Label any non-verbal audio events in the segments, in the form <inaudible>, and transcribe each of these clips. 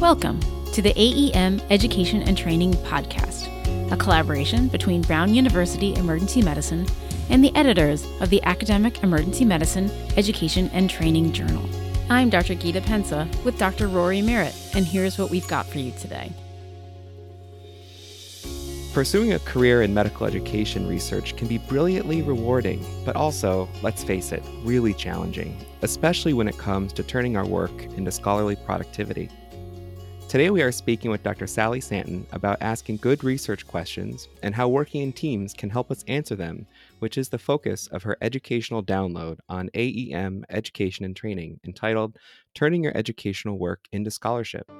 Welcome to the AEM Education and Training Podcast, a collaboration between Brown University Emergency Medicine and the editors of the Academic Emergency Medicine Education and Training Journal. I'm Dr. Gita Pensa with Dr. Rory Merritt, and here's what we've got for you today. Pursuing a career in medical education research can be brilliantly rewarding, but also, let's face it, really challenging, especially when it comes to turning our work into scholarly productivity. Today, we are speaking with Dr. Sally Santen about asking good research questions and how working in teams can help us answer them, which is the focus of her educational download on AEM Education and Training entitled Turning Your Educational Work into Scholarship.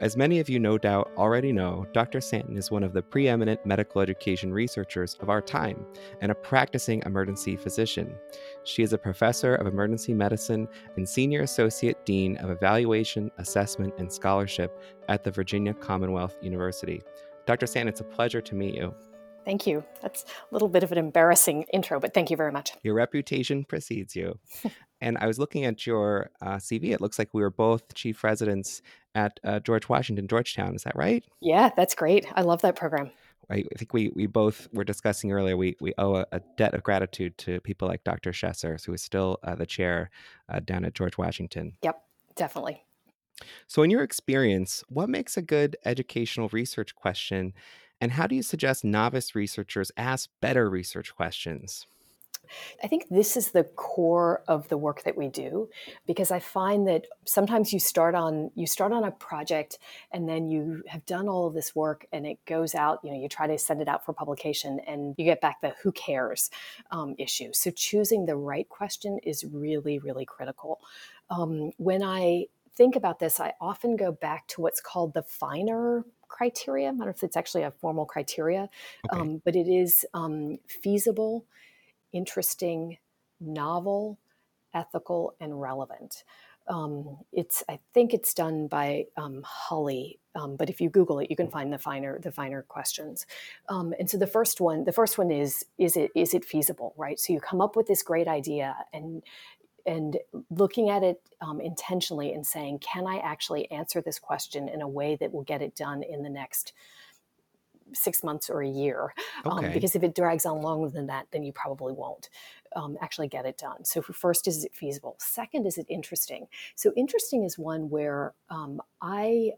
As many of you no doubt already know, Dr. Santen is one of the preeminent medical education researchers of our time and a practicing emergency physician. She is a professor of emergency medicine and senior associate dean of evaluation, assessment, and scholarship at the Virginia Commonwealth University. Dr. Santen, it's a pleasure to meet you. Thank you. That's a little bit of an embarrassing intro, but thank you very much. Your reputation precedes you. <laughs> and I was looking at your uh, CV. It looks like we were both chief residents at uh, George Washington, Georgetown. Is that right? Yeah, that's great. I love that program. I think we, we both were discussing earlier. We we owe a, a debt of gratitude to people like Dr. Shesser, who is still uh, the chair uh, down at George Washington. Yep, definitely. So, in your experience, what makes a good educational research question, and how do you suggest novice researchers ask better research questions? I think this is the core of the work that we do because I find that sometimes you start on you start on a project and then you have done all of this work and it goes out, you know, you try to send it out for publication and you get back the who cares um, issue. So choosing the right question is really, really critical. Um, when I think about this, I often go back to what's called the FINER criteria. I don't know if it's actually a formal criteria, okay. um, but it is um, feasible interesting, novel, ethical, and relevant. Um, it's I think it's done by um, Hulley, um, but if you Google it, you can find the FINER the FINER questions. Um, and so the first one, the first one is is it is it feasible, right? So you come up with this great idea and and looking at it um, intentionally and saying, can I actually answer this question in a way that will get it done in the next six months or a year. Um, okay. Um, because if it drags on longer than that, then you probably won't um, actually get it done. So, first, is it feasible? Second, is it interesting? So, interesting is one where um, I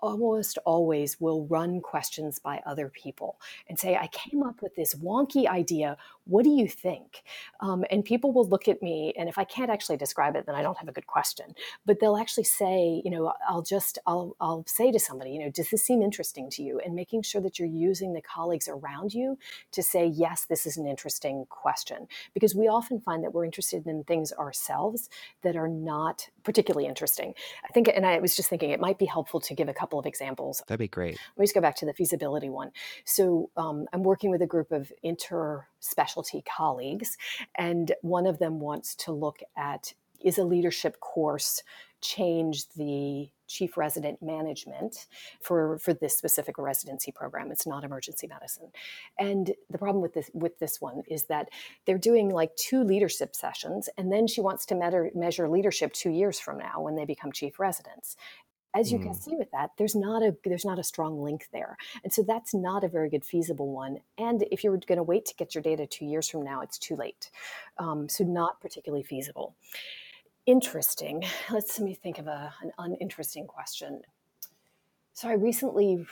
almost always will run questions by other people and say, I came up with this wonky idea. What do you think? Um, and people will look at me, and if I can't actually describe it, then I don't have a good question. But they'll actually say, you know, I'll just, I'll, I'll say to somebody, you know, does this seem interesting to you? And making sure that you're using the colleagues around you to say, yes, this is an interesting question. Because we often find that we're interested in things ourselves that are not particularly interesting. I think, and I was just thinking it might be helpful to give a couple couple of examples. That'd be great. Let me just go back to the feasibility one. So um, I'm working with a group of inter-specialty colleagues, and one of them wants to look at is a leadership course change the chief resident management for for this specific residency program it's not emergency medicine and the problem with this with this one is that they're doing like two leadership sessions and then she wants to measure, measure leadership two years from now when they become chief residents as you mm. can see with that there's not a there's not a strong link there and so that's not a very good feasible one and if you're going to wait to get your data two years from now it's too late um, so not particularly feasible interesting <sighs> let's let me think of a, an uninteresting question so i recently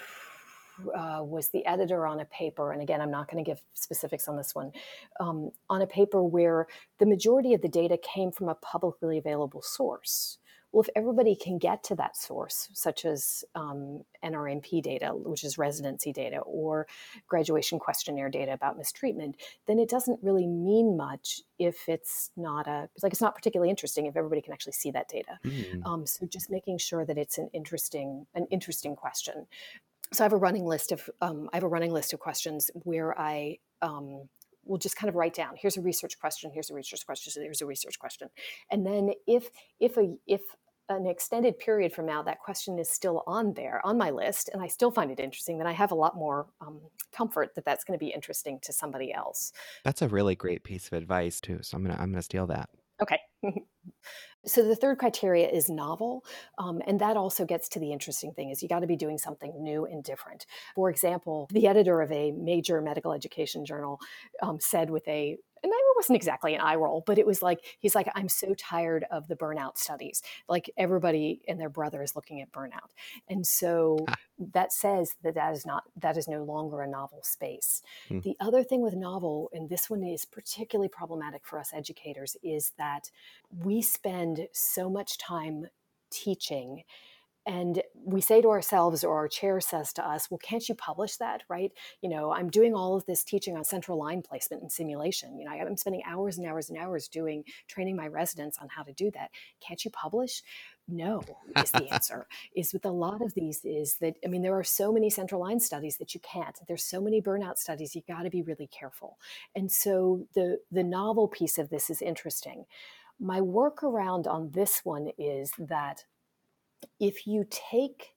<sighs> uh, was the editor on a paper, and again, I'm not going to give specifics on this one, um, on a paper where the majority of the data came from a publicly available source. Well, if everybody can get to that source, such as um, NRMP data, which is residency data, or graduation questionnaire data about mistreatment, then it doesn't really mean much if it's not a like it's not particularly interesting if everybody can actually see that data. Mm. Um, so just making sure that it's an interesting an interesting question. So I have a running list of um, I have a running list of questions where I um, will just kind of write down here's a research question here's a research question here's a research question and then if if a if an extended period from now that question is still on there on my list and i still find it interesting then i have a lot more um, comfort that that's going to be interesting to somebody else. That's a really great piece of advice too so i'm gonna i'm gonna steal that. Okay. <laughs> So the third criteria is novel um, and that also gets to the interesting thing is you got to be doing something new and different. For example the editor of a major medical education journal um, said with a and it wasn't exactly an eye roll, but it was like he's like, I'm so tired of the burnout studies. Like everybody and their brother is looking at burnout, and so ah. that says that that is not that is no longer a novel space. Hmm. The other thing with novel, and this one is particularly problematic for us educators, is that we spend so much time teaching and we say to ourselves or our chair says to us well can't you publish that right? You know i'm doing all of this teaching on central line placement and simulation. You know i'm spending hours and hours and hours doing training my residents on how to do that. Can't you publish? No is the <laughs> answer is with a lot of these is that i mean there are so many central line studies that you can't. There's so many burnout studies you got to be really careful. And so the the novel piece of this is interesting. My workaround on this one is that if you take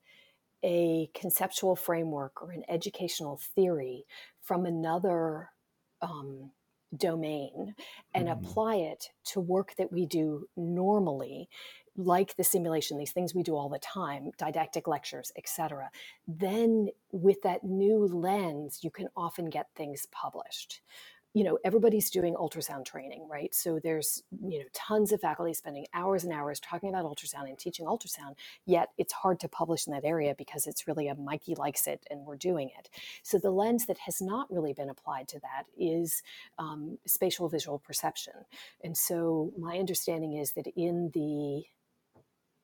a conceptual framework or an educational theory from another um, domain and mm. apply it to work that we do normally like the simulation these things we do all the time didactic lectures etc then with that new lens you can often get things published you know everybody's doing ultrasound training right? So there's you know tons of faculty spending hours and hours talking about ultrasound and teaching ultrasound yet it's hard to publish in that area because it's really a mikey likes it and we're doing it. So the lens that has not really been applied to that is um, spatial visual perception. And so my understanding is that in the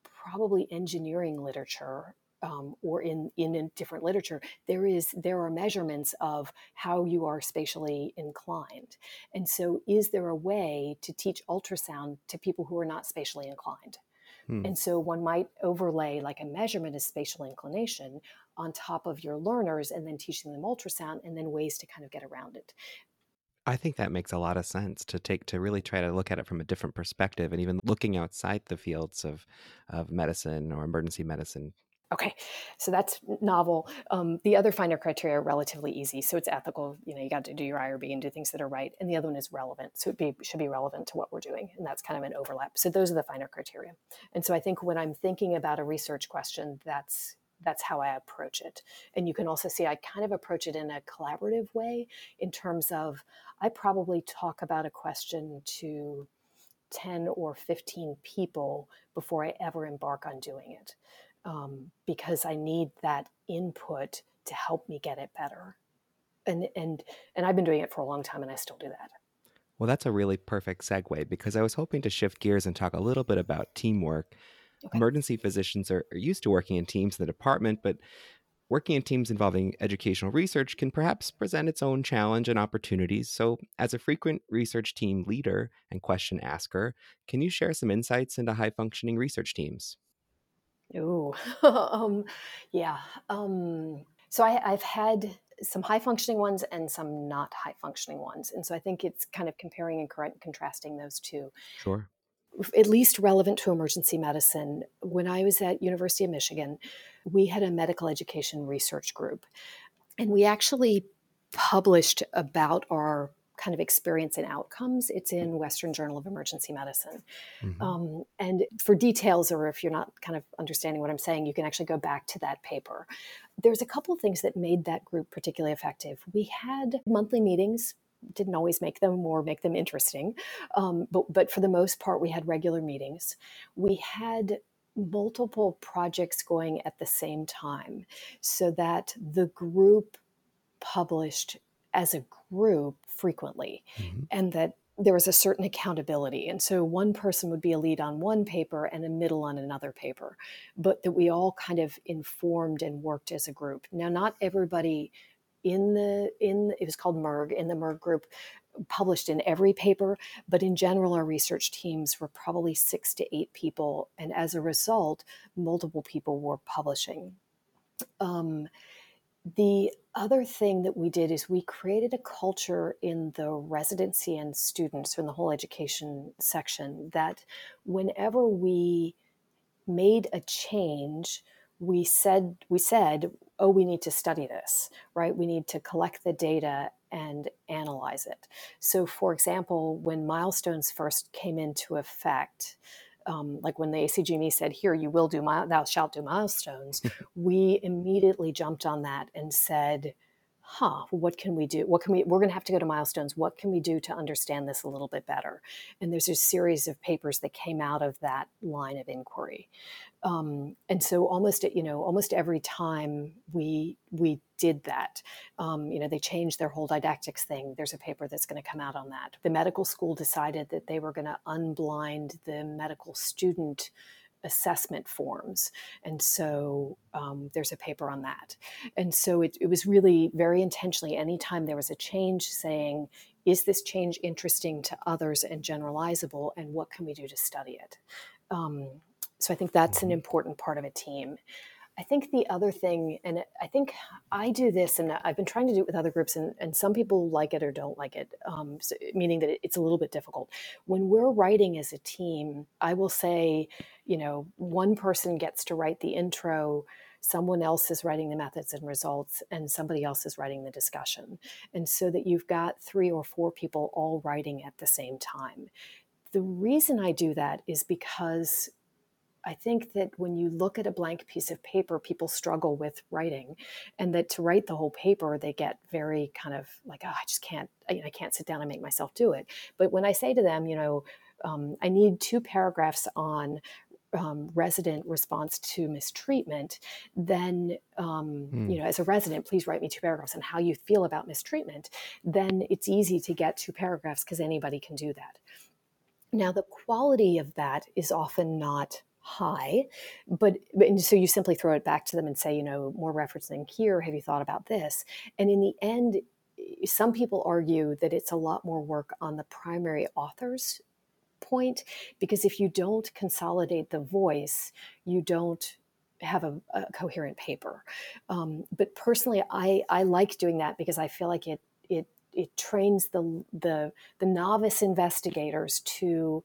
probably engineering literature um, or in, in in different literature, there is there are measurements of how you are spatially inclined, and so is there a way to teach ultrasound to people who are not spatially inclined? Hmm. And so one might overlay like a measurement of spatial inclination on top of your learners, and then teaching them ultrasound, and then ways to kind of get around it. I think that makes a lot of sense to take to really try to look at it from a different perspective and even looking outside the fields of of medicine or emergency medicine Okay, so that's novel. Um, the other FINER criteria are relatively easy. So it's ethical. You know, you got to do your IRB and do things that are right. And the other one is relevant. So it be, should be relevant to what we're doing. And that's kind of an overlap. So those are the FINER criteria. And so I think when I'm thinking about a research question, that's that's how I approach it. And you can also see I kind of approach it in a collaborative way in terms of I probably talk about a question to 10 or 15 people before I ever embark on doing it um, because I need that input to help me get it better. And and and I've been doing it for a long time, and I still do that. Well, that's a really perfect segue because I was hoping to shift gears and talk a little bit about teamwork. Okay. Emergency physicians are, are used to working in teams in the department, but working in teams involving educational research can perhaps present its own challenge and opportunities. So, as a frequent research team leader and question asker, can you share some insights into high functioning research teams? Oh, <laughs> um, yeah. Um, so I, I've had some high functioning ones and some not high functioning ones. And so I think it's kind of comparing and contrasting those two. Sure. At least relevant to emergency medicine. When I was at University of Michigan, we had a medical education research group. And we actually published about our kind of experience and outcomes. It's in Western Journal of Emergency Medicine. Mm-hmm. Um, and for details, or if you're not kind of understanding what I'm saying, you can actually go back to that paper. There's a couple of things that made that group particularly effective. We had monthly meetings. Didn't always make them or make them interesting, um, but but for the most part, we had regular meetings. We had multiple projects going at the same time, so that the group published as a group frequently mm-hmm. and that there was a certain accountability. And so one person would be a lead on one paper and a middle on another paper, but that we all kind of informed and worked as a group. Now, not everybody in the in it was called MERG in the MERG group published in every paper, but in general, our research teams were probably six to eight people, and as a result, multiple people were publishing. Um, the other thing that we did is we created a culture in the residency and students in the whole education section that whenever we made a change, we said we said, "Oh, we need to study this, right? We need to collect the data and analyze it." So, for example, when milestones first came into effect, um, like when the ACGME said, "Here, you will do my, thou shalt do milestones," <laughs> we immediately jumped on that and said, huh, what can we do? What can we, we're going to have to go to milestones. What can we do to understand this a little bit better? And there's a series of papers that came out of that line of inquiry. Um, and so almost, you know, almost every time we, we did that, um, you know, they changed their whole didactics thing. There's a paper that's going to come out on that. The medical school decided that they were going to unblind the medical student assessment forms. And so um, there's a paper on that. And so it, it was really very intentionally, anytime there was a change, saying, is this change interesting to others and generalizable? And what can we do to study it? Um, so I think that's an mm-hmm. important part of a team. I think the other thing, and I think I do this, and I've been trying to do it with other groups, and, and some people like it or don't like it, um, so, meaning that it's a little bit difficult. When we're writing as a team, I will say, you know, one person gets to write the intro, someone else is writing the methods and results, and somebody else is writing the discussion. And so that you've got three or four people all writing at the same time. The reason I do that is because I think that when you look at a blank piece of paper, people struggle with writing, and that to write the whole paper, they get very kind of like, oh, I just can't, I, I can't sit down and make myself do it. But when I say to them, you know, um, I need two paragraphs on um, resident response to mistreatment, then um, mm. you know, as a resident, please write me two paragraphs on how you feel about mistreatment. Then it's easy to get two paragraphs because anybody can do that. Now, the quality of that is often not high but and so you simply throw it back to them and say you know more referencing here. Have you thought about this? And in the end some people argue that it's a lot more work on the primary author's point because if you don't consolidate the voice you don't have a, a coherent paper. Um, but personally I, I like doing that because i feel like it it it trains the the the novice investigators to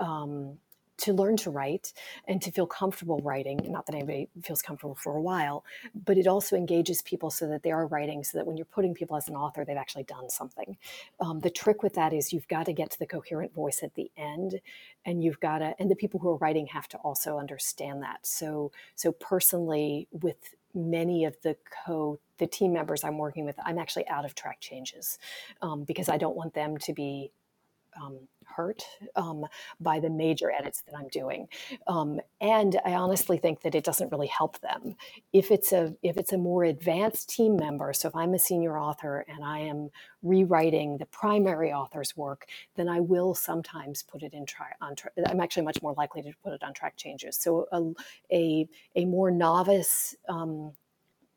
um, to learn to write and to feel comfortable writing. Not that anybody feels comfortable for a while, but it also engages people so that they are writing, so that when you're putting people as an author, they've actually done something. Um, the trick with that is you've got to get to the coherent voice at the end, and you've got to, and the people who are writing have to also understand that. So, so personally, with many of the co the team members I'm working with, I'm actually out of track changes um, because I don't want them to be um, hurt um, by the major edits that I'm doing. Um, and I honestly think that it doesn't really help them. If it's a if it's a more advanced team member, so if I'm a senior author and I am rewriting the primary author's work, then I will sometimes put it in track. On tra- I'm actually much more likely to put it on track changes. So a a, a more novice um,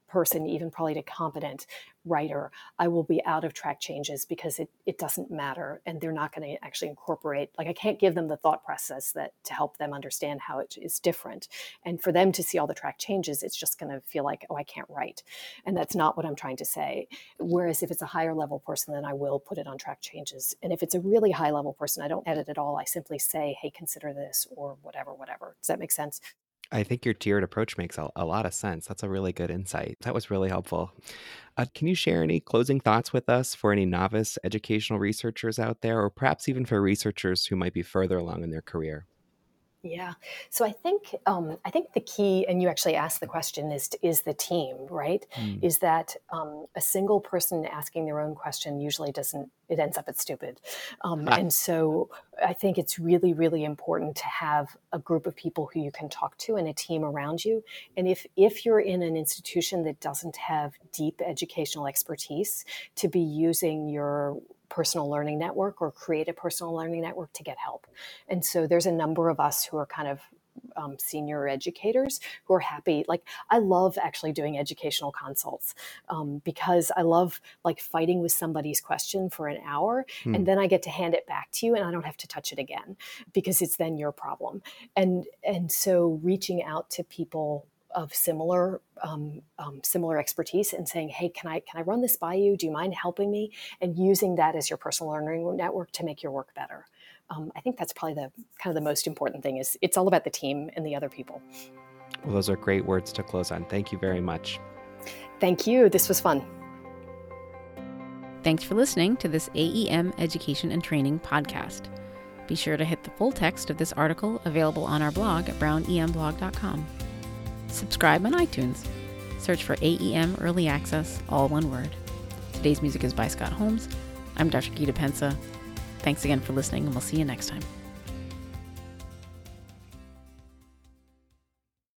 person, even probably to competent writer, I will be out of track changes because it, it doesn't matter and they're not going to actually incorporate, like I can't give them the thought process that to help them understand how it is different. And for them to see all the track changes, it's just going to feel like, oh, I can't write. And that's not what I'm trying to say. Whereas if it's a higher level person, then I will put it on track changes. And if it's a really high level person, I don't edit at all. I simply say, hey, consider this or whatever, whatever. Does that make sense? I think your tiered approach makes a, a, lot of sense. That's a really good insight. That was really helpful. Uh, can you share any closing thoughts with us for any novice educational researchers out there, or perhaps even for researchers who might be further along in their career? Yeah. So I think um, I think the key, and you actually asked the question, is is the team, right? Mm. Is that um, a single person asking their own question usually doesn't it ends up at stupid, um, <laughs> and so I think it's really really important to have a group of people who you can talk to and a team around you. And if if you're in an institution that doesn't have deep educational expertise, to be using your personal learning network or create a personal learning network to get help. And so there's a number of us who are kind of um, senior educators who are happy. Like I love actually doing educational consults um, because I love like fighting with somebody's question for an hour, hmm. and then I get to hand it back to you, and I don't have to touch it again because it's then your problem. And and so reaching out to people of similar um, um, similar expertise and saying, "Hey, can I can I run this by you? Do you mind helping me?" And using that as your personal learning network to make your work better. Um, I think that's probably the kind of the most important thing. Is it's all about the team and the other people. Well, those are great words to close on. Thank you very much. Thank you. This was fun. Thanks for listening to this AEM Education and Training podcast. Be sure to hit the full text of this article available on our blog at brownemblog.com. Subscribe on iTunes. Search for AEM Early Access, all one word. Today's music is by Scott Holmes. I'm Dr. Gita Pensa. Thanks again for listening, and we'll see you next time.